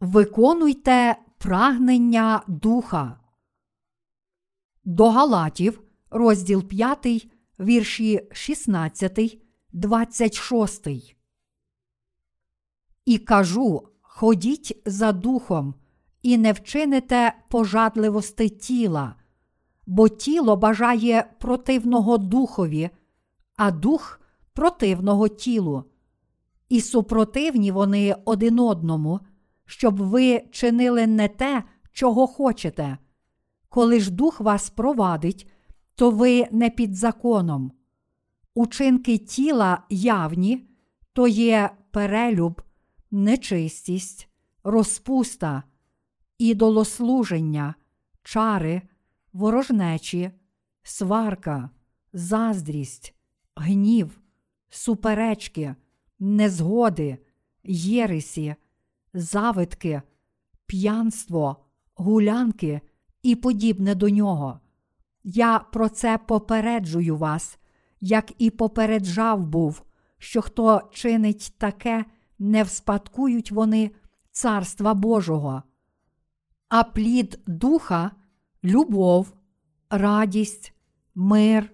Виконуйте прагнення духа. До Галатів, розділ 5, вірші 16, 26. І кажу: ходіть за духом, і не вчините пожадливости тіла, бо тіло бажає противного духові, а дух противного тілу. І супротивні вони один одному, щоб ви чинили не те, чого хочете. Коли ж дух вас провадить, то ви не під законом. Учинки тіла явні, то є перелюб, нечистість, розпуста, ідолослуження, чари, ворожнечі, сварка, заздрість, гнів, суперечки, незгоди, єресі, завитки, п'янство, гулянки і подібне до нього. Я про це попереджую вас, як і попереджав був, що хто чинить таке, не вспадкують вони Царства Божого. А плід духа любов, радість, мир,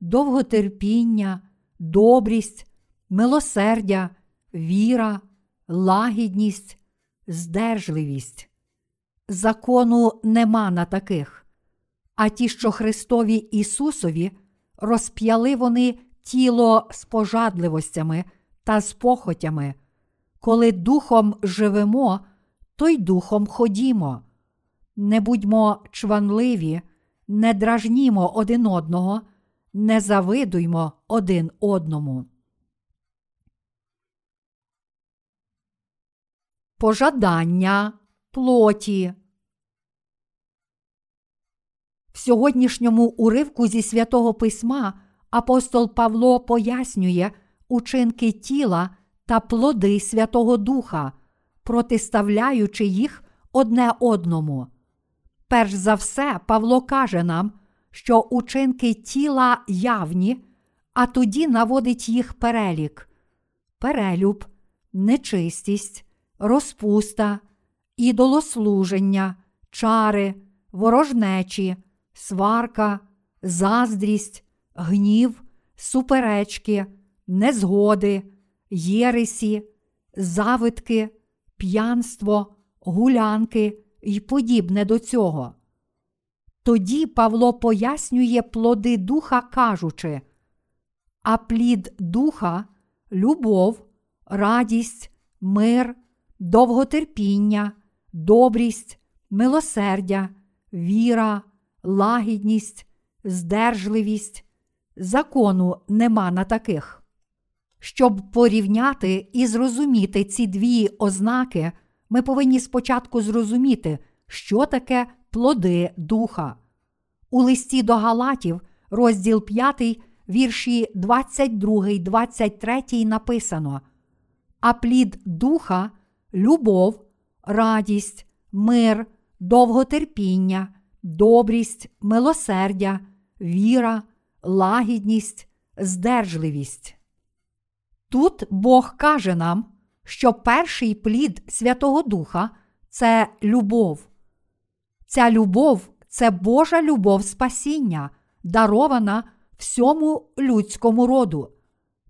довготерпіння, добрість, милосердя, віра, лагідність, здержливість. Закону нема на таких. А ті, що Христові Ісусові, розп'яли вони тіло з пожадливостями та з похотями. Коли духом живемо, то й духом ходімо. Не будьмо чванливі, не дражнімо один одного, не завидуймо один одному. Пожадання плоті. В сьогоднішньому уривку зі святого письма апостол Павло пояснює учинки тіла та плоди Святого Духа, протиставляючи їх одне одному. Перш за все, Павло каже нам, що учинки тіла явні, а тоді наводить їх перелік: перелюб, нечистість, розпуста, ідолослуження, чари, ворожнечі, сварка, заздрість, гнів, суперечки, незгоди, єресі, завитки, п'янство, гулянки і подібне до цього. Тоді Павло пояснює плоди духа, кажучи, а плід духа любов, радість, мир, довготерпіння, добрість, милосердя, віра, лагідність, здержливість. Закону нема на таких. Щоб порівняти і зрозуміти ці дві ознаки, ми повинні спочатку зрозуміти, що таке плоди духа. У листі до Галатів, розділ 5, вірші 22, 23 написано: А плід духа любов, радість, мир, довготерпіння, добрість, милосердя, віра, лагідність, здержливість. Тут Бог каже нам, що перший плід Святого Духа це любов. Ця любов це Божа любов спасіння, дарована всьому людському роду.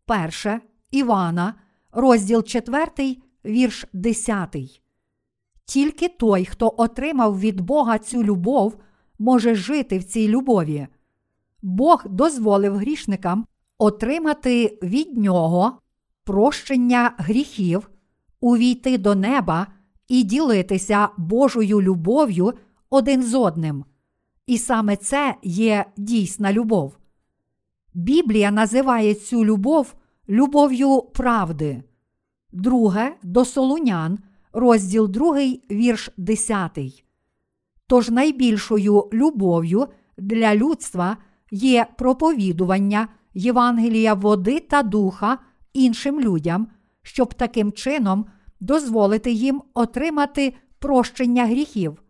Перше Івана, розділ 4, вірш 10. Тільки той, хто отримав від Бога цю любов, може жити в цій любові. Бог дозволив грішникам отримати від нього прощення гріхів, увійти до неба і ділитися Божою любов'ю один з одним. І саме це є дійсна любов. Біблія називає цю любов любов'ю правди. Друге до Солунян, розділ 2, вірш 10. Тож найбільшою любов'ю для людства є проповідування Євангелія води та духа іншим людям, щоб таким чином дозволити їм отримати прощення гріхів.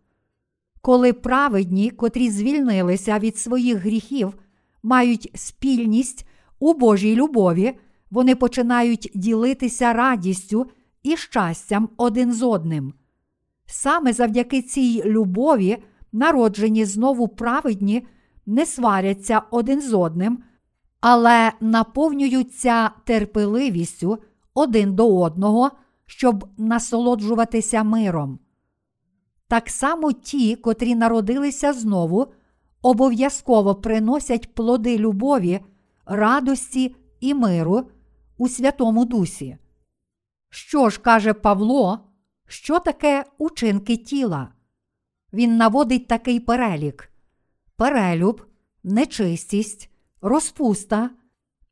Коли праведні, котрі звільнилися від своїх гріхів, мають спільність у Божій любові, вони починають ділитися радістю і щастям один з одним. Саме завдяки цій любові, народжені знову праведні, не сваряться один з одним, але наповнюються терпеливістю один до одного, щоб насолоджуватися миром. Так само ті, котрі народилися знову, обов'язково приносять плоди любові, радості і миру у Святому Дусі. Що ж каже Павло, що таке учинки тіла? Він наводить такий перелік: перелюб, нечистість, розпуста,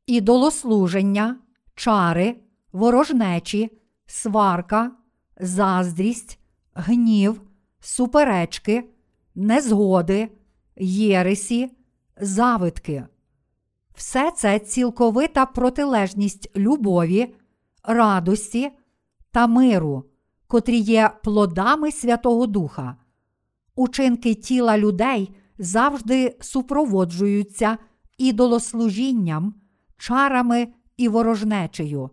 ідолослуження, чари, ворожнечі, сварка, заздрість, гнів, суперечки, незгоди, єресі, завитки. Все це цілковита протилежність любові, радості та миру, котрі є плодами Святого Духа. Учинки тіла людей завжди супроводжуються ідолослужінням, чарами і ворожнечею.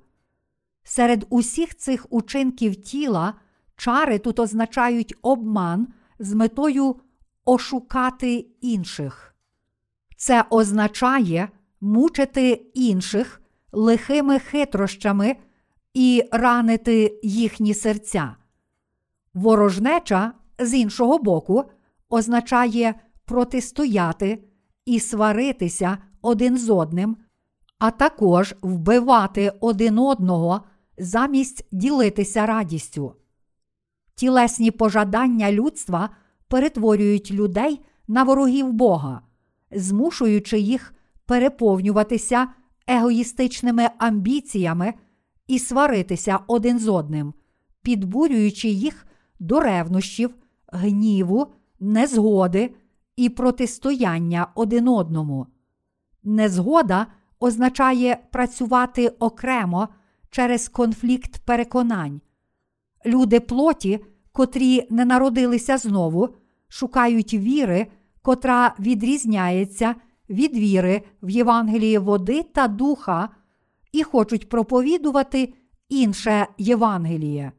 Серед усіх цих учинків тіла чари тут означають обман з метою ошукати інших. Це означає мучити інших лихими хитрощами і ранити їхні серця. Ворожнеча, з іншого боку, означає протистояти і сваритися один з одним, а також вбивати один одного замість ділитися радістю. Тілесні пожадання людства перетворюють людей на ворогів Бога, змушуючи їх переповнюватися егоїстичними амбіціями і сваритися один з одним, підбурюючи їх до ревнощів, гніву, незгоди і протистояння один одному. Незгода означає працювати окремо через конфлікт переконань. Люди плоті, котрі не народилися знову, шукають віри, котра відрізняється від віри в Євангелії води та духа, і хочуть проповідувати інше Євангеліє.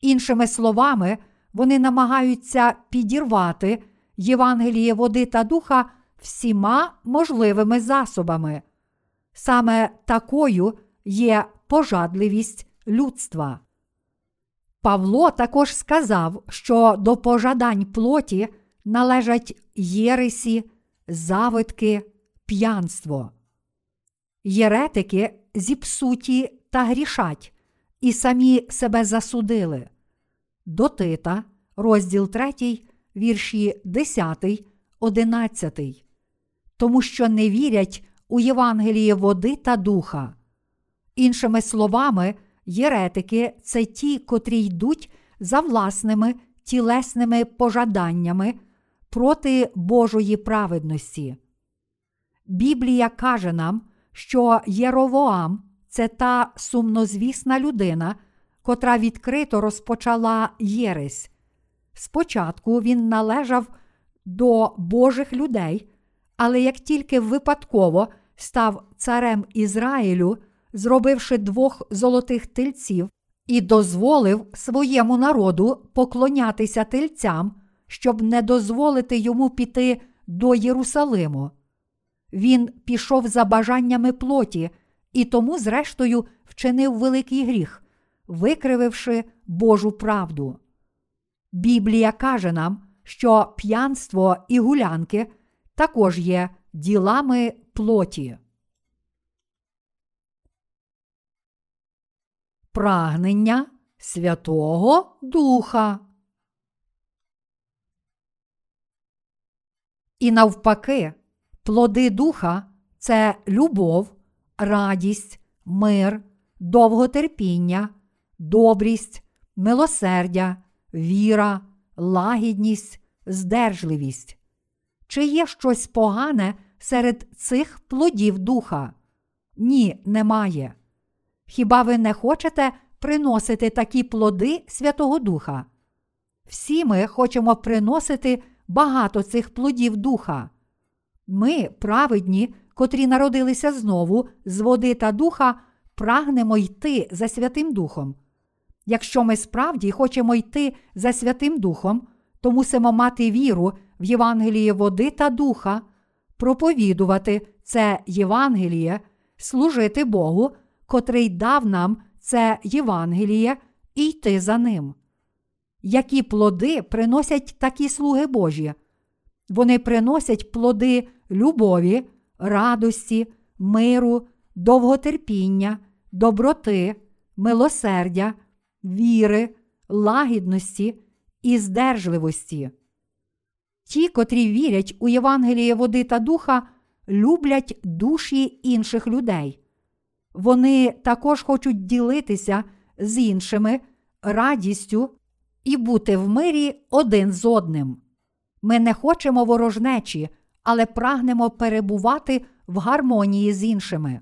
Іншими словами, вони намагаються підірвати Євангеліє води та духа всіма можливими засобами. Саме такою є пожадливість людства. Павло також сказав, що до пожадань плоті належать єресі, завитки, п'янство. Єретики зіпсуті та грішать, і самі себе засудили. До Тита, розділ 3, вірші 10, 11. Тому що не вірять у Євангеліє води та духа. Іншими словами, єретики це ті, котрі йдуть за власними тілесними пожаданнями проти Божої праведності. Біблія каже нам, що Єровоам це та сумнозвісна людина, котра відкрито розпочала Єресь. Спочатку він належав до Божих людей, але як тільки випадково став царем Ізраїлю, зробивши двох золотих тельців, і дозволив своєму народу поклонятися тельцям, щоб не дозволити йому піти до Єрусалиму. Він пішов за бажаннями плоті і тому, зрештою, вчинив великий гріх, викрививши Божу правду. Біблія каже нам, що п'янство і гулянки також є ділами плоті. Прагнення Святого Духа. І навпаки, плоди духа це любов, радість, мир, довготерпіння, добрість, милосердя, віра, лагідність, здержливість. Чи є щось погане серед цих плодів духа? Ні, немає. Хіба ви не хочете приносити такі плоди Святого Духа? Всі ми хочемо приносити багато цих плодів духа. Ми, праведні, котрі народилися знову з води та духа, прагнемо йти за Святим Духом. Якщо ми справді хочемо йти за Святим Духом, то мусимо мати віру в Євангеліє води та духа, проповідувати це Євангеліє, служити Богу, котрий дав нам це Євангеліє, і йти за ним. Які плоди приносять такі слуги Божі? Вони приносять плоди любові, радості, миру, довготерпіння, доброти, милосердя, віри, лагідності і здержливості. Ті, котрі вірять у Євангеліє води та духа, люблять душі інших людей. Вони також хочуть ділитися з іншими радістю і бути в мирі один з одним. Ми не хочемо ворожнечі, але прагнемо перебувати в гармонії з іншими.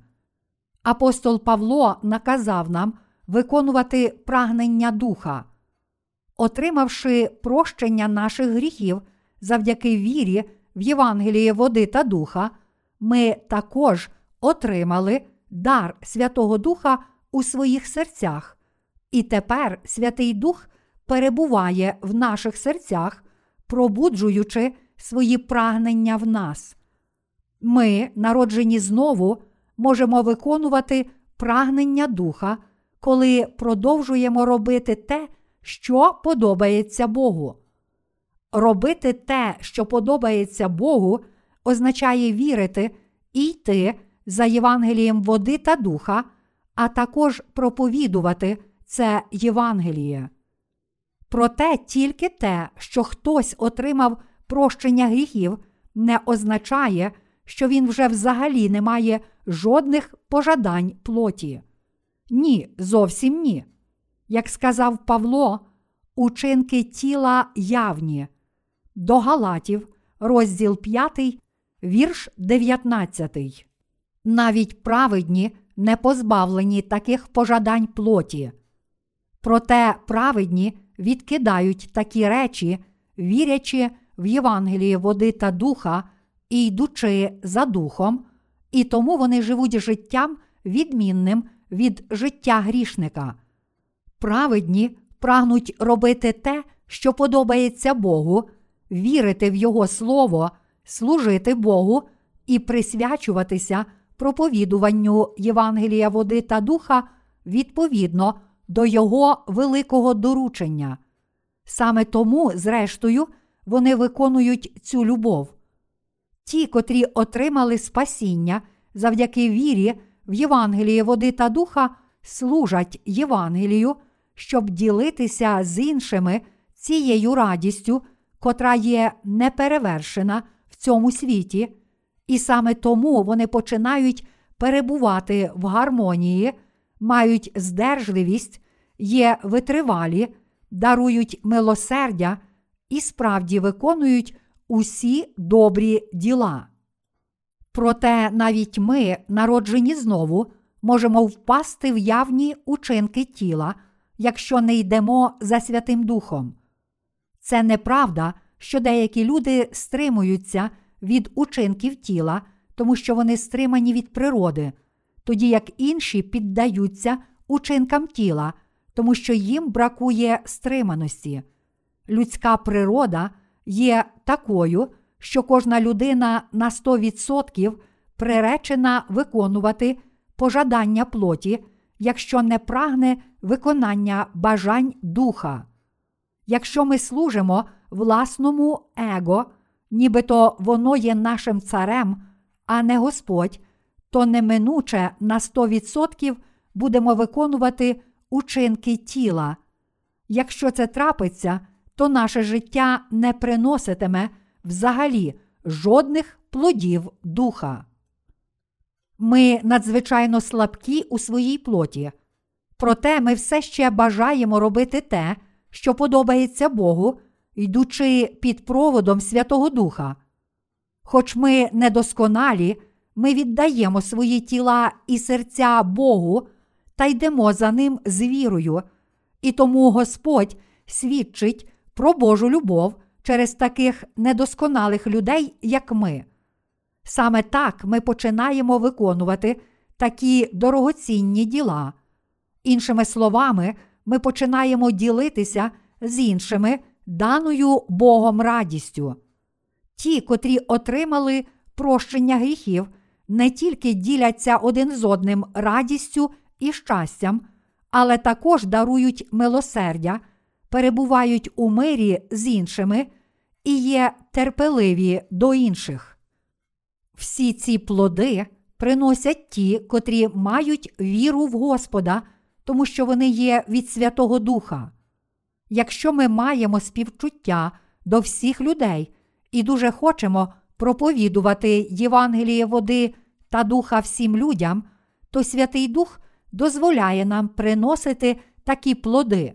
Апостол Павло наказав нам виконувати прагнення духа. Отримавши прощення наших гріхів завдяки вірі в Євангеліє води та духа, ми також отримали дар Святого Духа у своїх серцях, і тепер Святий Дух перебуває в наших серцях, пробуджуючи свої прагнення в нас. Ми, народжені знову, можемо виконувати прагнення духа, коли продовжуємо робити те, що подобається Богу. Робити те, що подобається Богу, означає вірити і йти за Євангелієм води та духа, а також проповідувати це Євангеліє. Проте тільки те, що хтось отримав прощення гріхів, не означає, що він вже взагалі не має жодних пожадань плоті. Ні, зовсім ні. Як сказав Павло, учинки тіла явні. До Галатів, розділ 5, вірш 19. Навіть праведні не позбавлені таких пожадань плоті. Проте праведні відкидають такі речі, вірячи в Євангеліє води та духа і йдучи за духом, і тому вони живуть життям відмінним від життя грішника. Праведні прагнуть робити те, що подобається Богу, вірити в Його Слово, служити Богу і присвячуватися проповідуванню Євангелія води та духа відповідно до Його великого доручення. Саме тому, зрештою, вони виконують цю любов. Ті, котрі отримали спасіння завдяки вірі в Євангеліє води та духа, служать Євангелію, щоб ділитися з іншими цією радістю, котра є неперевершена в цьому світі, і саме тому вони починають перебувати в гармонії, мають здержливість, є витривалі, дарують милосердя і справді виконують усі добрі діла. Проте навіть ми, народжені знову, можемо впасти в явні учинки тіла, якщо не йдемо за Святим Духом. Це неправда, що деякі люди стримуються від учинків тіла, тому що вони стримані від природи, тоді як інші піддаються учинкам тіла, тому що їм бракує стриманості. Людська природа є такою, що кожна людина на 100% приречена виконувати пожадання плоті, якщо не прагне виконання бажань духа. Якщо ми служимо власному его, нібито воно є нашим царем, а не Господь, то неминуче на 100% будемо виконувати учинки тіла. Якщо це трапиться, то наше життя не приноситиме взагалі жодних плодів духа. Ми надзвичайно слабкі у своїй плоті, проте ми все ще бажаємо робити те, що подобається Богу, йдучи під проводом Святого Духа. Хоч ми недосконалі, ми віддаємо свої тіла і серця Богу та йдемо за ним з вірою, і тому Господь свідчить про Божу любов через таких недосконалих людей, як ми. Саме так ми починаємо виконувати такі дорогоцінні діла. Іншими словами, ми починаємо ділитися з іншими даною Богом радістю. Ті, котрі отримали прощення гріхів, не тільки діляться один з одним радістю і щастям, але також дарують милосердя, перебувають у мирі з іншими і є терпеливі до інших. Всі ці плоди приносять ті, котрі мають віру в Господа, тому що вони є від Святого Духа. Якщо ми маємо співчуття до всіх людей і дуже хочемо проповідувати Євангеліє води та духа всім людям, то Святий Дух дозволяє нам приносити такі плоди.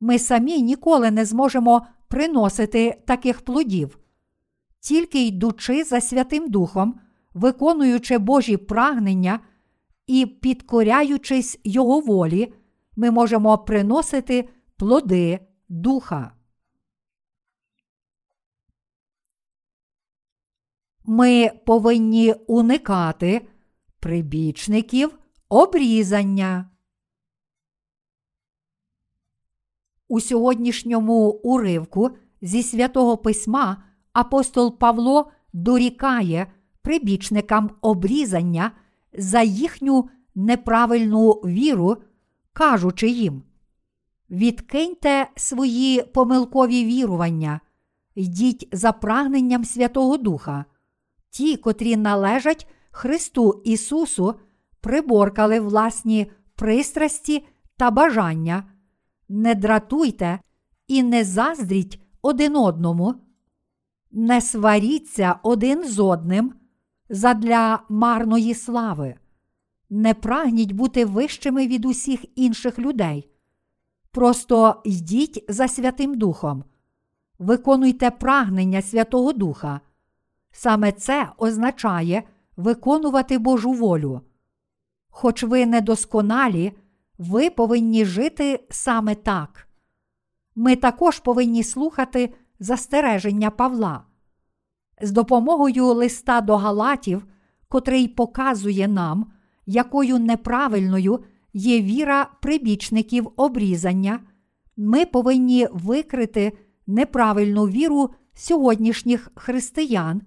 Ми самі ніколи не зможемо приносити таких плодів. Тільки йдучи за Святим Духом, виконуючи Божі прагнення і підкоряючись Його волі, ми можемо приносити плоди Духа. Ми повинні уникати прибічників обрізання. У сьогоднішньому уривку зі святого письма апостол Павло дорікає прибічникам обрізання за їхню неправильну віру, кажучи їм: Відкиньте свої помилкові вірування, йдіть за прагненням Святого Духа. Ті, котрі належать Христу Ісусу, приборкали власні пристрасті та бажання. Не дратуйте і не заздріть один одному, не сваріться один з одним задля марної слави, не прагніть бути вищими від усіх інших людей. Просто йдіть за Святим Духом, виконуйте прагнення Святого Духа. Саме це означає виконувати Божу волю. Хоч ви недосконалі, ви повинні жити саме так. Ми також повинні слухати застереження Павла. З допомогою листа до Галатів, котрий показує нам, якою неправильною є віра прибічників обрізання, ми повинні викрити неправильну віру сьогоднішніх християн,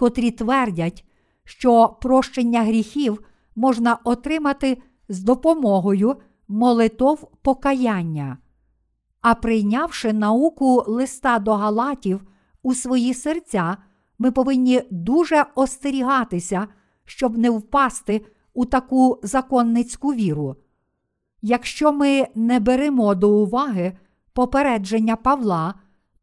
котрі твердять, що прощення гріхів можна отримати з допомогою молитов покаяння. А прийнявши науку листа до Галатів у свої серця, ми повинні дуже остерігатися, щоб не впасти у таку законницьку віру. Якщо ми не беремо до уваги попередження Павла,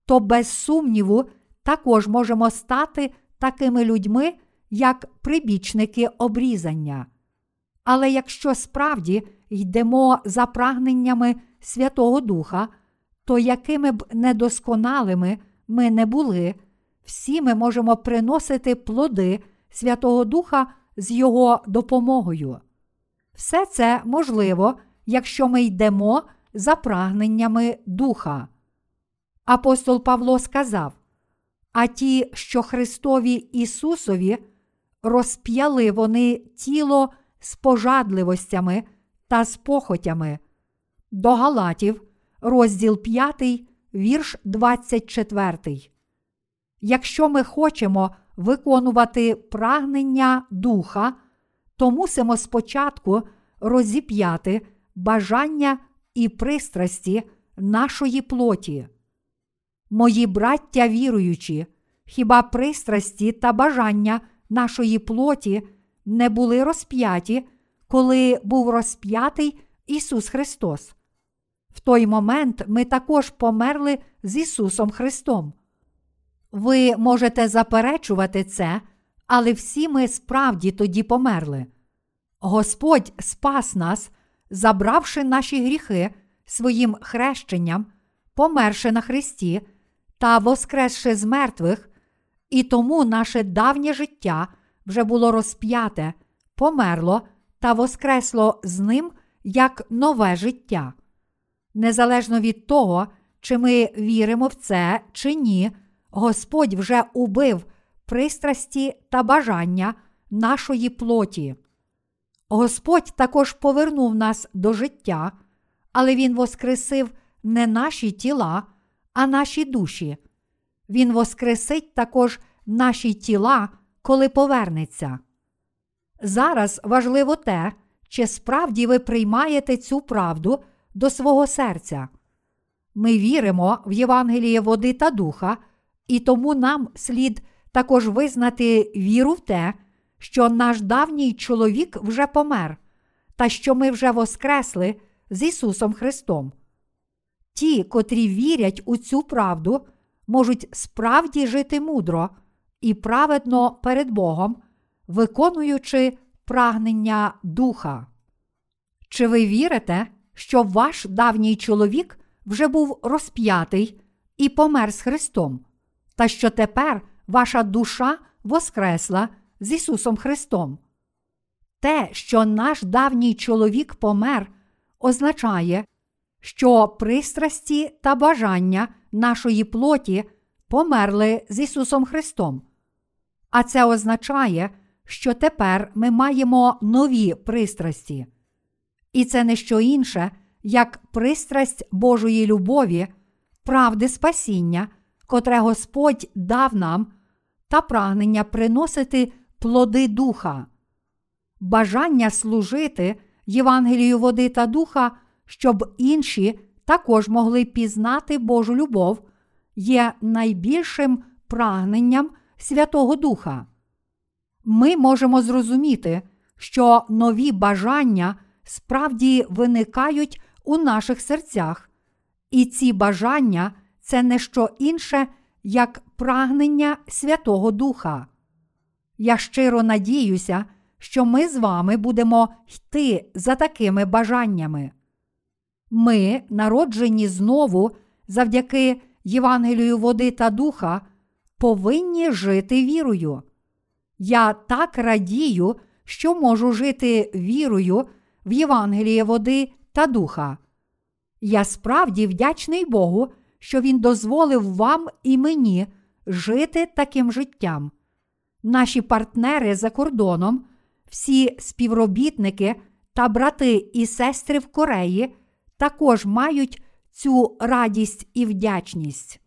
то без сумніву також можемо стати такими людьми, як прибічники обрізання. Але якщо справді йдемо за прагненнями Святого Духа, то якими б недосконалими ми не були, всі ми можемо приносити плоди Святого Духа з Його допомогою. Все це можливо, якщо ми йдемо за прагненнями Духа. Апостол Павло сказав: А ті, що Христові Ісусові, розп'яли вони тіло з пожадливостями та з похотями. До Галатів, розділ 5, вірш 24. Якщо ми хочемо виконувати прагнення духа, то мусимо спочатку розіп'яти бажання і пристрасті нашої плоті. Мої браття віруючі, хіба пристрасті та бажання нашої плоті не були розп'яті, коли був розп'ятий Ісус Христос? В той момент ми також померли з Ісусом Христом. Ви можете заперечувати це, але всі ми справді тоді померли. Господь спас нас, забравши наші гріхи своїм хрещенням, померши на Христі та воскресши з мертвих, і тому наше давнє життя вже було розп'яте, померло та воскресло з ним як нове життя. Незалежно від того, чи ми віримо в це чи ні, Господь вже убив пристрасті та бажання нашої плоті. Господь також повернув нас до життя, але Він воскресив не наші тіла, а наші душі. Він воскресить також наші тіла, коли повернеться. Зараз важливо те, чи справді ви приймаєте цю правду до свого серця. Ми віримо в Євангеліє води та духа, і тому нам слід також визнати віру в те, що наш давній чоловік вже помер, та що ми вже воскресли з Ісусом Христом. Ті, котрі вірять у цю правду, можуть справді жити мудро і праведно перед Богом, виконуючи прагнення духа. Чи ви вірите, що ваш давній чоловік вже був розп'ятий і помер з Христом, та що тепер ваша душа воскресла з Ісусом Христом? Те, що наш давній чоловік помер, означає, що пристрасті та бажання нашої плоті померли з Ісусом Христом. А це означає, що тепер ми маємо нові пристрасті. І це не що інше, як пристрасть Божої любові, правди спасіння, котре Господь дав нам, та прагнення приносити плоди духа, бажання служити Євангелію води та духа, щоб інші також могли пізнати Божу любов, є найбільшим прагненням Святого Духа. Ми можемо зрозуміти, що нові бажання справді виникають у наших серцях, і ці бажання це не що інше, як прагнення Святого Духа. Я щиро надіюся, що ми з вами будемо йти за такими бажаннями. Ми, народжені знову завдяки Євангелію води та духа, повинні жити вірою. Я так радію, що можу жити вірою в Євангеліє води та духа. Я справді вдячний Богу, що Він дозволив вам і мені жити таким життям. Наші партнери за кордоном, всі співробітники та брати і сестри в Кореї також мають цю радість і вдячність.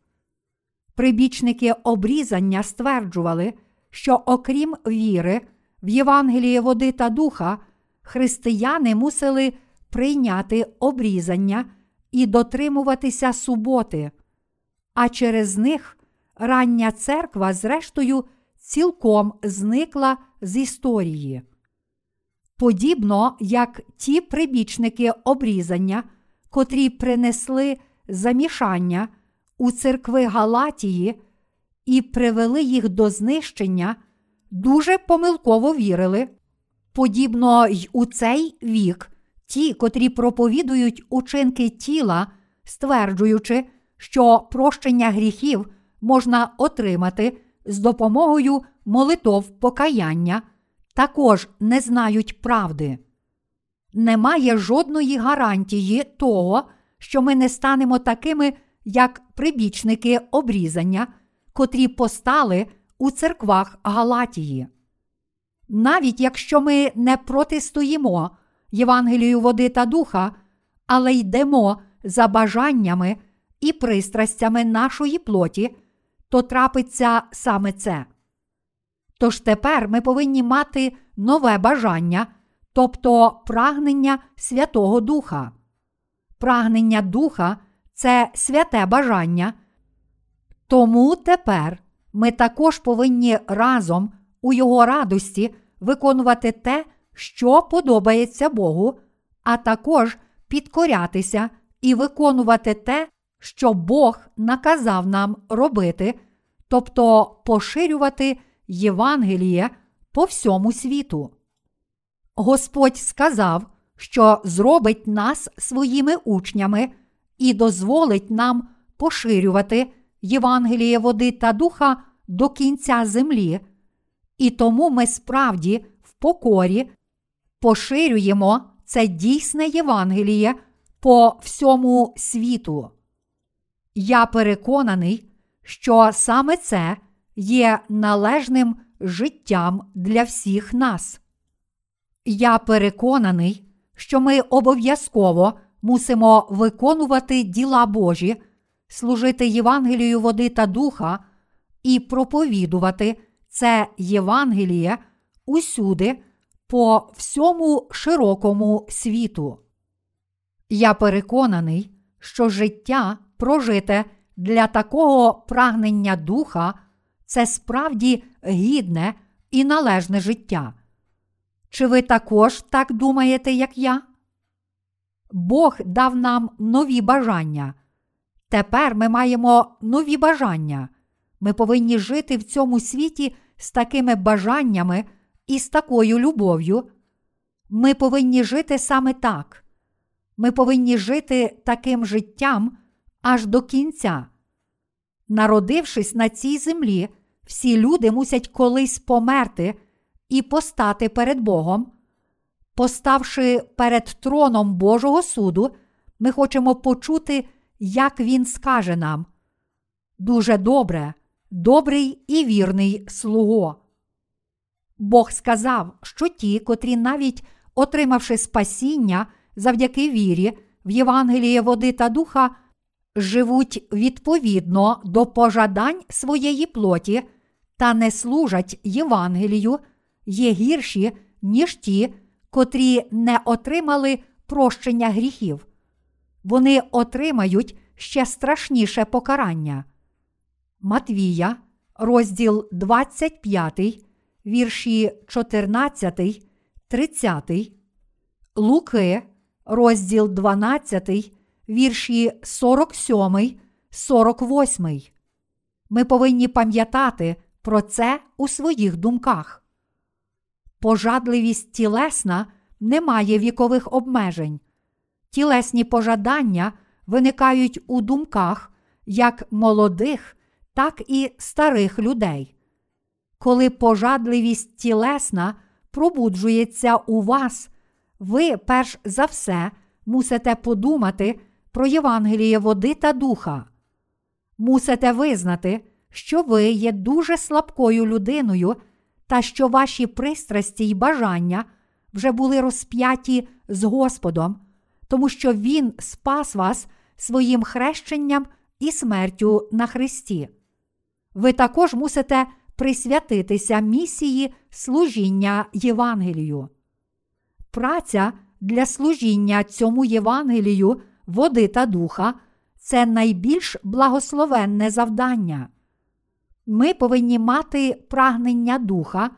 Прибічники обрізання стверджували, що окрім віри, в Євангеліє води та духа, християни мусили прийняти обрізання і дотримуватися суботи, а через них рання церква, зрештою, цілком зникла з історії. Подібно як ті прибічники обрізання, котрі принесли замішання у церкви Галатії і привели їх до знищення, дуже помилково вірили. Подібно й у цей вік ті, котрі проповідують учинки тіла, стверджуючи, що прощення гріхів можна отримати з допомогою молитов покаяння, також не знають правди. Немає жодної гарантії того, що ми не станемо такими, як прибічники обрізання, котрі постали у церквах Галатії. Навіть якщо ми не протистоїмо Євангелію води та духа, але йдемо за бажаннями і пристрастями нашої плоті, то трапиться саме це. Тож тепер ми повинні мати нове бажання, тобто прагнення Святого Духа. Прагнення Духа це святе бажання. Тому тепер ми також повинні разом у Його радості виконувати те, що подобається Богу, а також підкорятися і виконувати те, що Бог наказав нам робити, тобто поширювати Євангеліє по всьому світу. Господь сказав, що зробить нас своїми учнями і дозволить нам поширювати Євангеліє води та духа до кінця землі, і тому ми справді в покорі поширюємо це дійсне Євангеліє по всьому світу. Я переконаний, що саме це є належним життям для всіх нас. Я переконаний, що ми обов'язково мусимо виконувати діла Божі, служити Євангелію води та духа і проповідувати це Євангеліє усюди по всьому широкому світу. Я переконаний, що життя прожите для такого прагнення духа це справді гідне і належне життя. Чи ви також так думаєте, як я? Бог дав нам нові бажання. Тепер ми маємо нові бажання. Ми повинні жити в цьому світі з такими бажаннями і з такою любов'ю. Ми повинні жити саме так. Ми повинні жити таким життям аж до кінця. Народившись на цій землі, всі люди мусять колись померти і постати перед Богом. Поставши перед троном Божого суду, ми хочемо почути, як Він скаже нам. Дуже добре, добрий і вірний слуго. Бог сказав, що ті, котрі навіть отримавши спасіння завдяки вірі в Євангеліє води та духа, живуть відповідно до пожадань своєї плоті та не служать Євангелію, є гірші, ніж ті, котрі не отримали прощення гріхів. Вони отримають ще страшніше покарання. Матвія, розділ 25, вірші 14, 30, Луки, розділ 12, вірші 47, 48. Ми повинні пам'ятати про це у своїх думках. Пожадливість тілесна не має вікових обмежень. Тілесні пожадання виникають у думках як молодих, так і старих людей. Коли пожадливість тілесна пробуджується у вас, ви перш за все мусите подумати про Євангеліє води та духа. Мусите визнати, що ви є дуже слабкою людиною та що ваші пристрасті й бажання вже були розп'яті з Господом, тому що Він спас вас своїм хрещенням і смертю на Христі. Ви також мусите присвятитися місії служіння Євангелію. Праця для служіння цьому Євангелію, води та духа це найбільш благословенне завдання. Ми повинні мати прагнення духа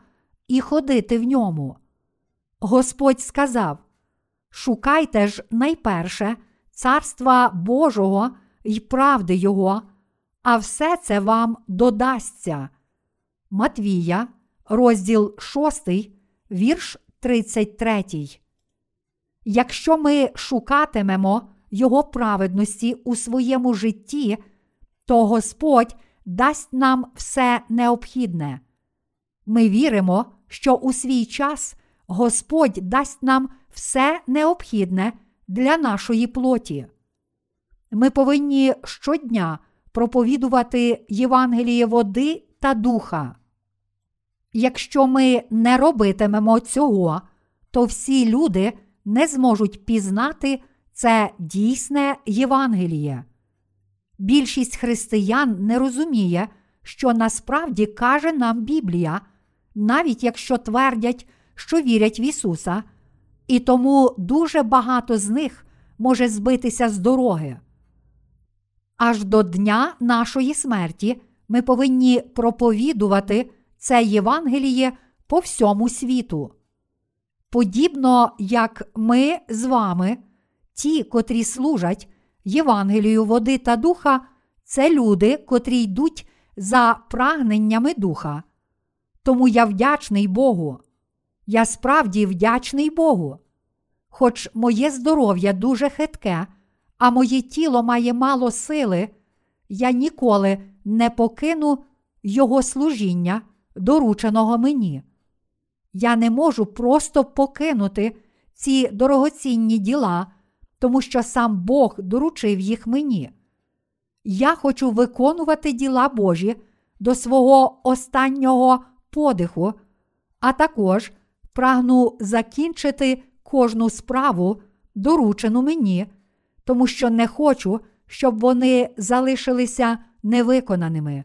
і ходити в ньому. Господь сказав: Шукайте ж найперше царства Божого й правди Його, а все це вам додасться. Матвія, розділ 6, вірш 33. Якщо ми шукатимемо Його праведності у своєму житті, то Господь дасть нам все необхідне. Ми віримо, що у свій час Господь дасть нам все необхідне для нашої плоті. Ми повинні щодня проповідувати Євангеліє води та духа. Якщо ми не робитимемо цього, то всі люди не зможуть пізнати це дійсне Євангеліє. Більшість християн не розуміє, що насправді каже нам Біблія, навіть якщо твердять, що вірять в Ісуса, і тому дуже багато з них може збитися з дороги. Аж до дня нашої смерті ми повинні проповідувати це Євангеліє по всьому світу. Подібно як ми з вами, ті, котрі служать Євангелію води та духа, це люди, котрі йдуть за прагненнями духа. Тому я вдячний Богу. Я справді вдячний Богу. Хоч моє здоров'я дуже хитке, а моє тіло має мало сили, я ніколи не покину Його служіння, дорученого мені. Я не можу просто покинути ці дорогоцінні діла, тому що сам Бог доручив їх мені. Я хочу виконувати діла Божі до свого останнього подиху, а також прагну закінчити кожну справу, доручену мені, тому що не хочу, щоб вони залишилися невиконаними.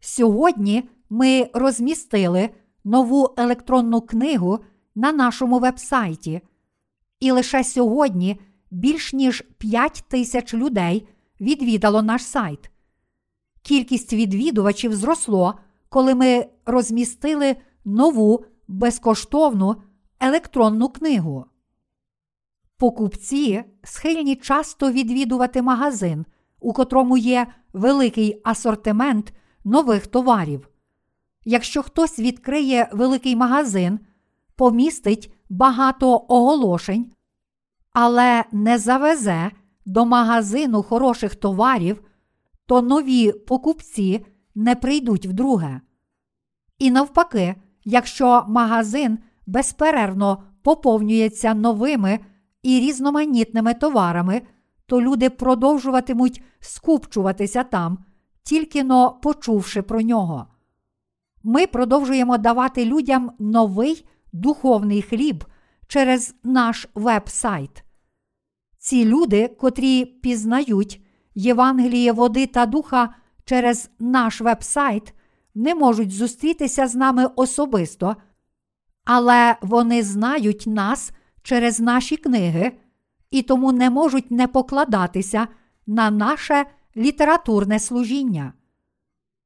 Сьогодні ми розмістили нову електронну книгу на нашому вебсайті, і лише сьогодні більш ніж 5 тисяч людей відвідало наш сайт. Кількість відвідувачів зросло, коли ми розмістили нову безкоштовну електронну книгу. Покупці схильні часто відвідувати магазин, у котрому є великий асортимент нових товарів. Якщо хтось відкриє великий магазин, помістить багато оголошень, але не завезе до магазину хороших товарів, то нові покупці не прийдуть вдруге. І навпаки, якщо магазин безперервно поповнюється новими і різноманітними товарами, то люди продовжуватимуть скупчуватися там, тільки но почувши про нього. Ми продовжуємо давати людям новий духовний хліб через наш веб-сайт. Ці люди, котрі пізнають Євангеліє води та духа через наш веб-сайт, не можуть зустрітися з нами особисто, але вони знають нас через наші книги і тому не можуть не покладатися на наше літературне служіння.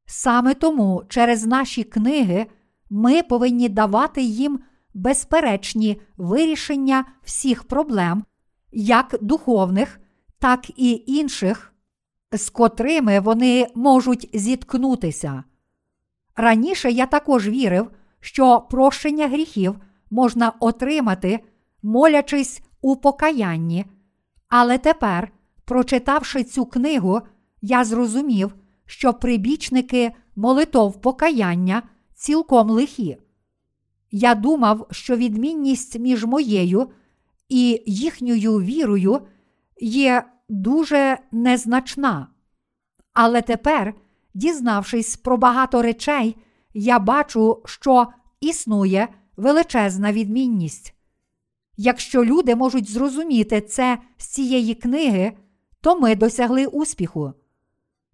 Саме тому через наші книги ми повинні давати їм безперечні вирішення всіх проблем, як духовних, так і інших, з котрими вони можуть зіткнутися. Раніше я також вірив, що прощення гріхів можна отримати, молячись у покаянні, але тепер, прочитавши цю книгу, я зрозумів, що прибічники молитов покаяння цілком лихі. Я думав, що відмінність між моєю і їхньою вірою є дуже незначна. Але тепер, дізнавшись про багато речей, я бачу, що існує величезна відмінність. Якщо люди можуть зрозуміти це з цієї книги, то ми досягли успіху.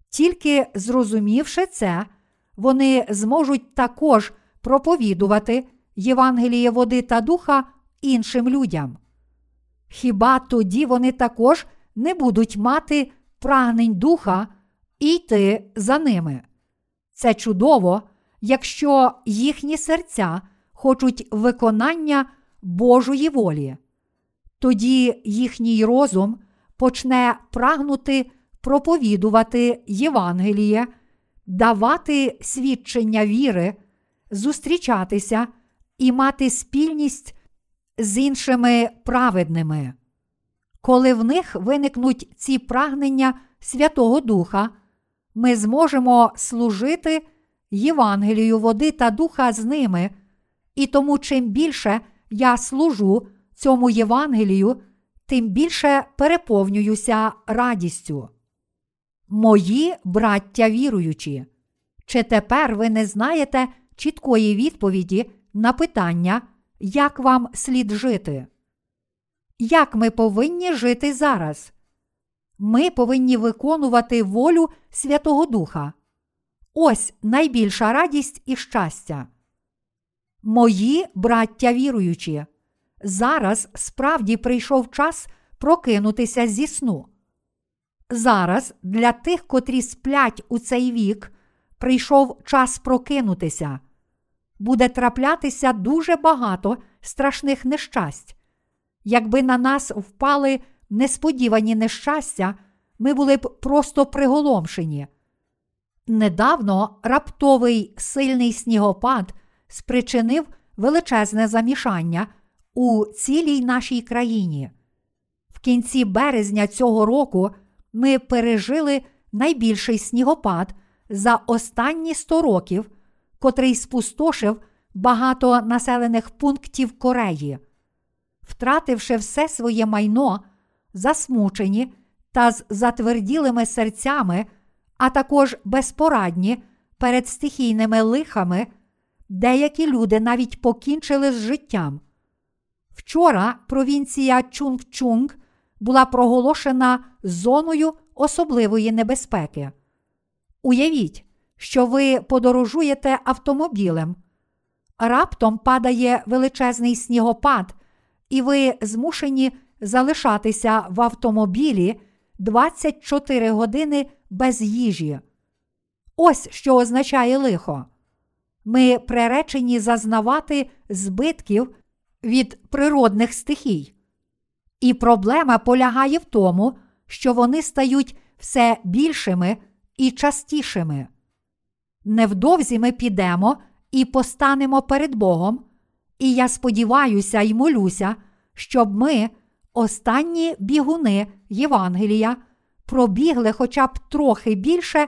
Тільки зрозумівши це, вони зможуть також проповідувати Євангеліє води та духа іншим людям. Хіба тоді вони також не будуть мати прагнень духа і йти за ними? Це чудово, якщо їхні серця хочуть виконання Божої волі. Тоді їхній розум почне прагнути проповідувати Євангеліє, давати свідчення віри, зустрічатися і мати спільність з іншими праведними. Коли в них виникнуть ці прагнення Святого Духа, ми зможемо служити Євангелію води та духа з ними, і тому чим більше я служу цьому Євангелію, тим більше переповнююся радістю. Мої браття віруючі, чи тепер ви не знаєте чіткої відповіді на питання, як вам слід жити? Як ми повинні жити зараз? Ми повинні виконувати волю Святого Духа. Ось найбільша радість і щастя. Мої браття віруючі, зараз справді прийшов час прокинутися зі сну. Зараз для тих, котрі сплять у цей вік, прийшов час прокинутися. Буде траплятися дуже багато страшних нещасть. Якби на нас впали несподівані нещастя, ми були б просто приголомшені. Недавно раптовий сильний снігопад спричинив величезне замішання у цілій нашій країні. В кінці березня цього року ми пережили найбільший снігопад за останні 100 років, котрий спустошив багато населених пунктів Кореї. Втративши все своє майно, засмучені та з затверділими серцями, а також безпорадні перед стихійними лихами, деякі люди навіть покінчили з життям. Вчора провінція Чунг-Чунг була проголошена зоною особливої небезпеки. Уявіть, що ви подорожуєте автомобілем. Раптом падає величезний снігопад, і ви змушені залишатися в автомобілі 24 години без їжі. Ось що означає лихо. Ми приречені зазнавати збитків від природних стихій. І проблема полягає в тому, що вони стають все більшими і частішими. Невдовзі ми підемо і постанемо перед Богом, і я сподіваюся й молюся, щоб ми, останні бігуни Євангелія, пробігли хоча б трохи більше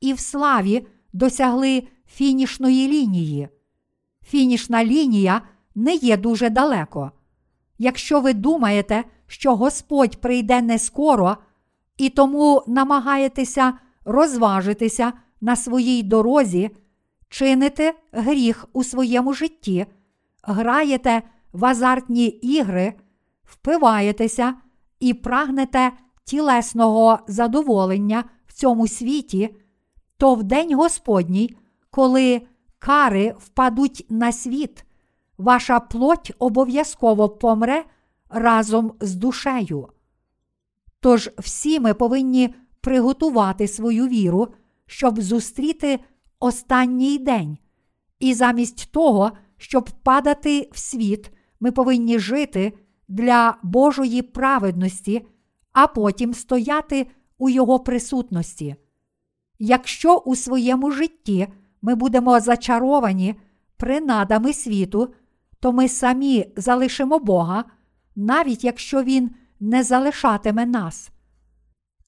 і в славі досягли фінішної лінії. Фінішна лінія не є дуже далеко. Якщо ви думаєте, що Господь прийде не скоро, і тому намагаєтеся розважитися на своїй дорозі, чините гріх у своєму житті, граєте в азартні ігри, впиваєтеся і прагнете тілесного задоволення в цьому світі, то в день Господній, коли кари впадуть на світ, ваша плоть обов'язково помре разом з душею. Тож всі ми повинні приготувати свою віру, щоб зустріти останній день, і замість того, щоб падати в світ, ми повинні жити для Божої праведності, а потім стояти у Його присутності. Якщо у своєму житті ми будемо зачаровані принадами світу, то ми самі залишимо Бога, навіть якщо Він не залишатиме нас.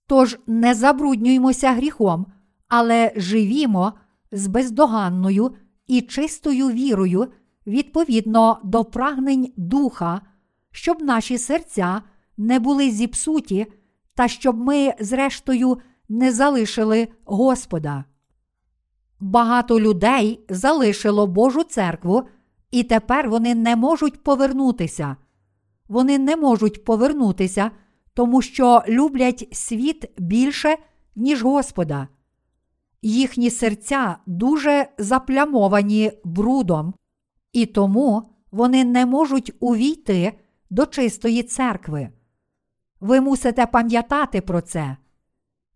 Тож не забруднюймося гріхом, але живімо з бездоганною і чистою вірою відповідно до прагнень духа, щоб наші серця не були зіпсуті, та щоб ми, зрештою, не залишили Господа. Багато людей залишило Божу церкву, і тепер вони не можуть повернутися. Вони не можуть повернутися, тому що люблять світ більше, ніж Господа. Їхні серця дуже заплямовані брудом, і тому вони не можуть увійти до чистої церкви. Ви мусите пам'ятати про це.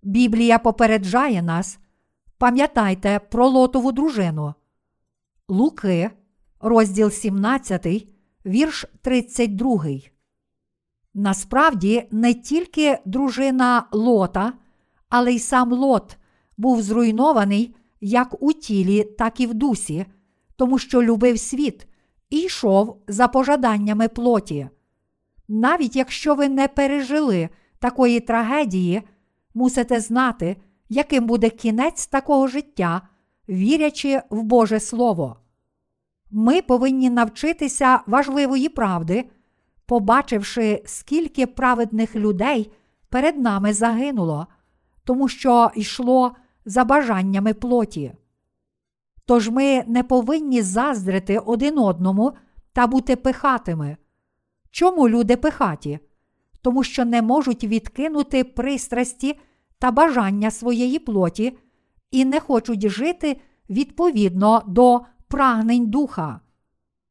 Біблія попереджає нас. Пам'ятайте про лотову дружину. Луки, розділ 17, вірш 32. Насправді, не тільки дружина Лота, але й сам Лот був зруйнований як у тілі, так і в дусі, тому що любив світ і йшов за пожаданнями плоті. Навіть якщо ви не пережили такої трагедії, мусите знати, яким буде кінець такого життя, вірячи в Боже Слово. Ми повинні навчитися важливої правди, побачивши, скільки праведних людей перед нами загинуло, тому що йшло за бажаннями плоті. Тож ми не повинні заздрити один одному та бути пихатими. Чому люди пихаті? Тому що не можуть відкинути пристрасті та бажання своєї плоті і не хочуть жити відповідно до прагнень духа.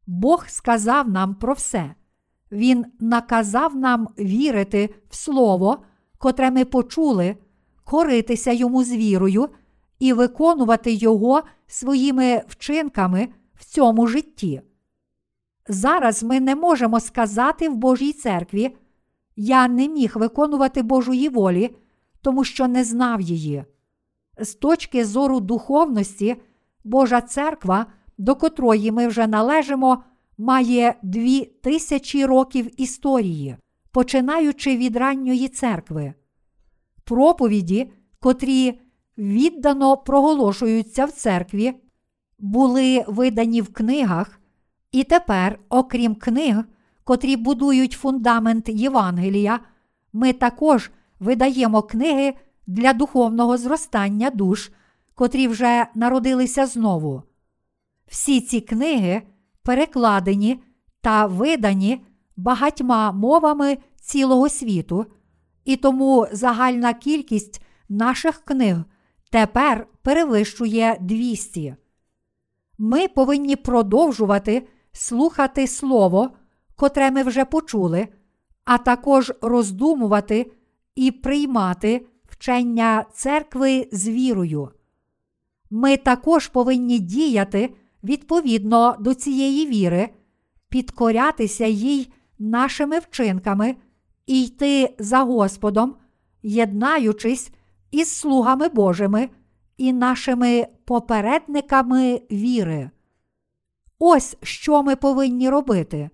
Бог сказав нам про все. Він наказав нам вірити в Слово, котре ми почули, коритися йому з вірою і виконувати його своїми вчинками в цьому житті. Зараз ми не можемо сказати в Божій церкві, я не міг виконувати Божої волі, тому що не знав її. З точки зору духовності, Божа церква, до котрої ми вже належимо, має дві тисячі років історії, починаючи від ранньої церкви. Проповіді, котрі віддано проголошуються в церкві, були видані в книгах, і тепер, окрім книг, котрі будують фундамент Євангелія, ми також видаємо книги для духовного зростання душ, котрі вже народилися знову. Всі ці книги перекладені та видані багатьма мовами цілого світу, і тому загальна кількість наших книг тепер перевищує 200. Ми повинні продовжувати слухати Слово, котре ми вже почули, а також роздумувати і приймати вчення церкви з вірою. Ми також повинні діяти відповідно до цієї віри, підкорятися їй нашими вчинками і йти за Господом, єднаючись із слугами Божими і нашими попередниками віри. Ось що ми повинні робити.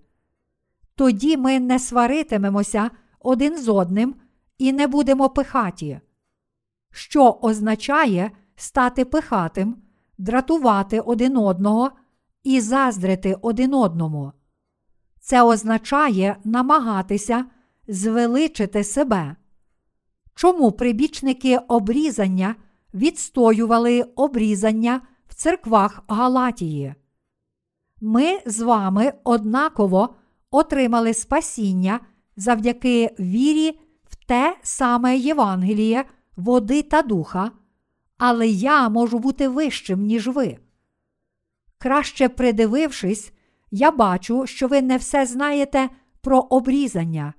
Тоді ми не сваритимемося один з одним і не будемо пихаті, що означає стати пихатим, дратувати один одного і заздрити один одному. Це означає намагатися звеличити себе. Чому прибічники обрізання відстоювали обрізання в церквах Галатії? Ми з вами однаково отримали спасіння завдяки вірі в те саме Євангеліє, води та духа, але я можу бути вищим, ніж ви. Краще придивившись, я бачу, що ви не все знаєте про обрізання,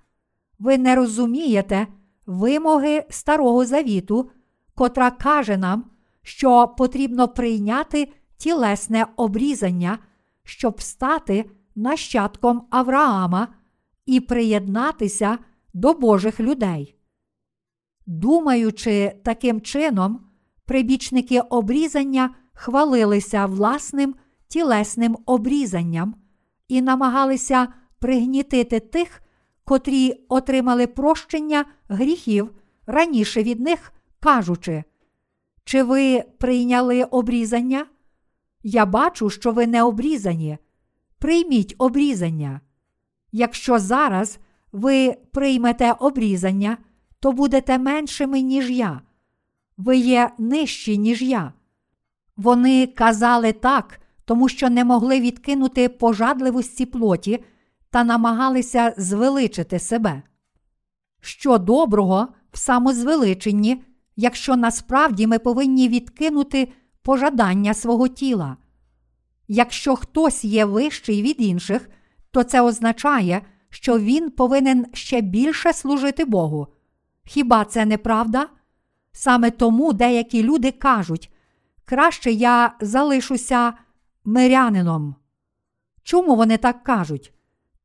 ви не розумієте вимоги Старого Завіту, котра каже нам, що потрібно прийняти тілесне обрізання, щоб стати нащадком Авраама і приєднатися до Божих людей. Думаючи таким чином, прибічники обрізання хвалилися власним тілесним обрізанням і намагалися пригнітити тих, котрі отримали прощення гріхів раніше від них, кажучи, чи ви прийняли обрізання? Я бачу, що ви не обрізані. Прийміть обрізання. Якщо зараз ви приймете обрізання, то будете меншими, ніж я. Ви є нижчі, ніж я. Вони казали так, тому що не могли відкинути пожадливості плоті та намагалися звеличити себе. Що доброго в самозвеличенні, якщо насправді ми повинні відкинути пожадання свого тіла. Якщо хтось є вищий від інших, то це означає, що він повинен ще більше служити Богу. Хіба це не правда? Саме тому деякі люди кажуть, краще я залишуся мирянином. Чому вони так кажуть?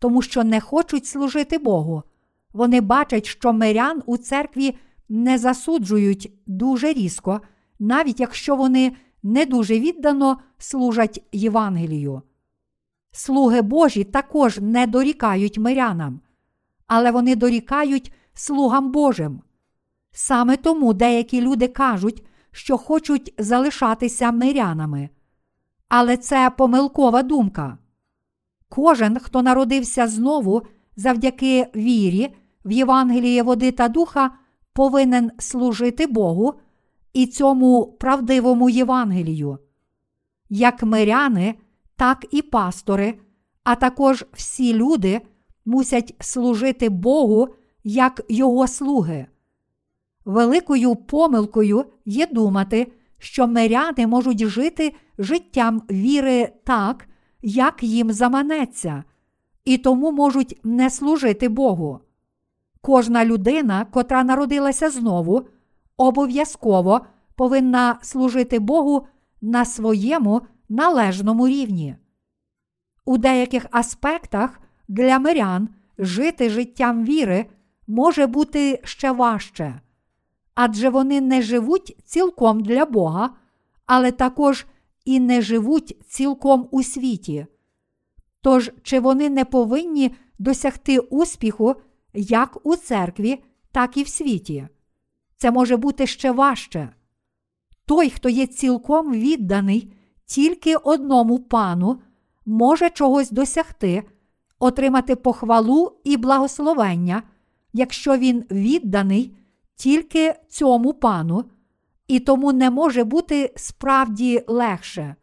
Тому що не хочуть служити Богу. Вони бачать, що мирян у церкві не засуджують дуже різко, навіть якщо вони не дуже віддано служать Євангелію. Слуги Божі також не дорікають мирянам, але вони дорікають слугам Божим. Саме тому деякі люди кажуть, що хочуть залишатися мирянами. Але це помилкова думка. Кожен, хто народився знову завдяки вірі в Євангеліє води та духа, повинен служити Богу і цьому правдивому Євангелію. Як миряни, так і пастори, а також всі люди мусять служити Богу як Його слуги. Великою помилкою є думати, що миряни можуть жити життям віри так, як їм заманеться, і тому можуть не служити Богу. Кожна людина, котра народилася знову, обов'язково повинна служити Богу на своєму належному рівні. У деяких аспектах для мирян жити життям віри може бути ще важче, адже вони не живуть цілком для Бога, але також і не живуть цілком у світі. Тож, чи вони не повинні досягти успіху як у церкві, так і в світі? Це може бути ще важче. Той, хто є цілком відданий тільки одному пану, може чогось досягти, отримати похвалу і благословення, якщо він відданий тільки цьому пану, і тому не може бути справді легше.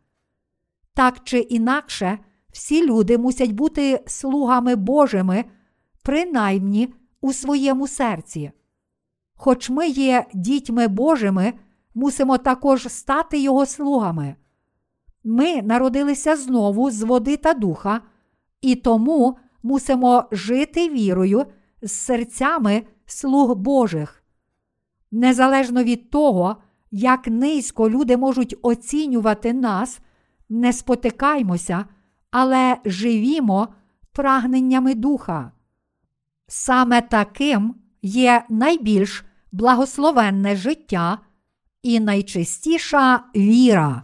Так чи інакше, всі люди мусять бути слугами Божими, принаймні у своєму серці. Хоч ми є дітьми Божими, мусимо також стати Його слугами. Ми народилися знову з води та духа, і тому мусимо жити вірою з серцями слуг Божих. Незалежно від того, як низько люди можуть оцінювати нас, не спотикаймося, але живімо прагненнями духа. Саме таким є найбільш благословенне життя і найчистіша віра.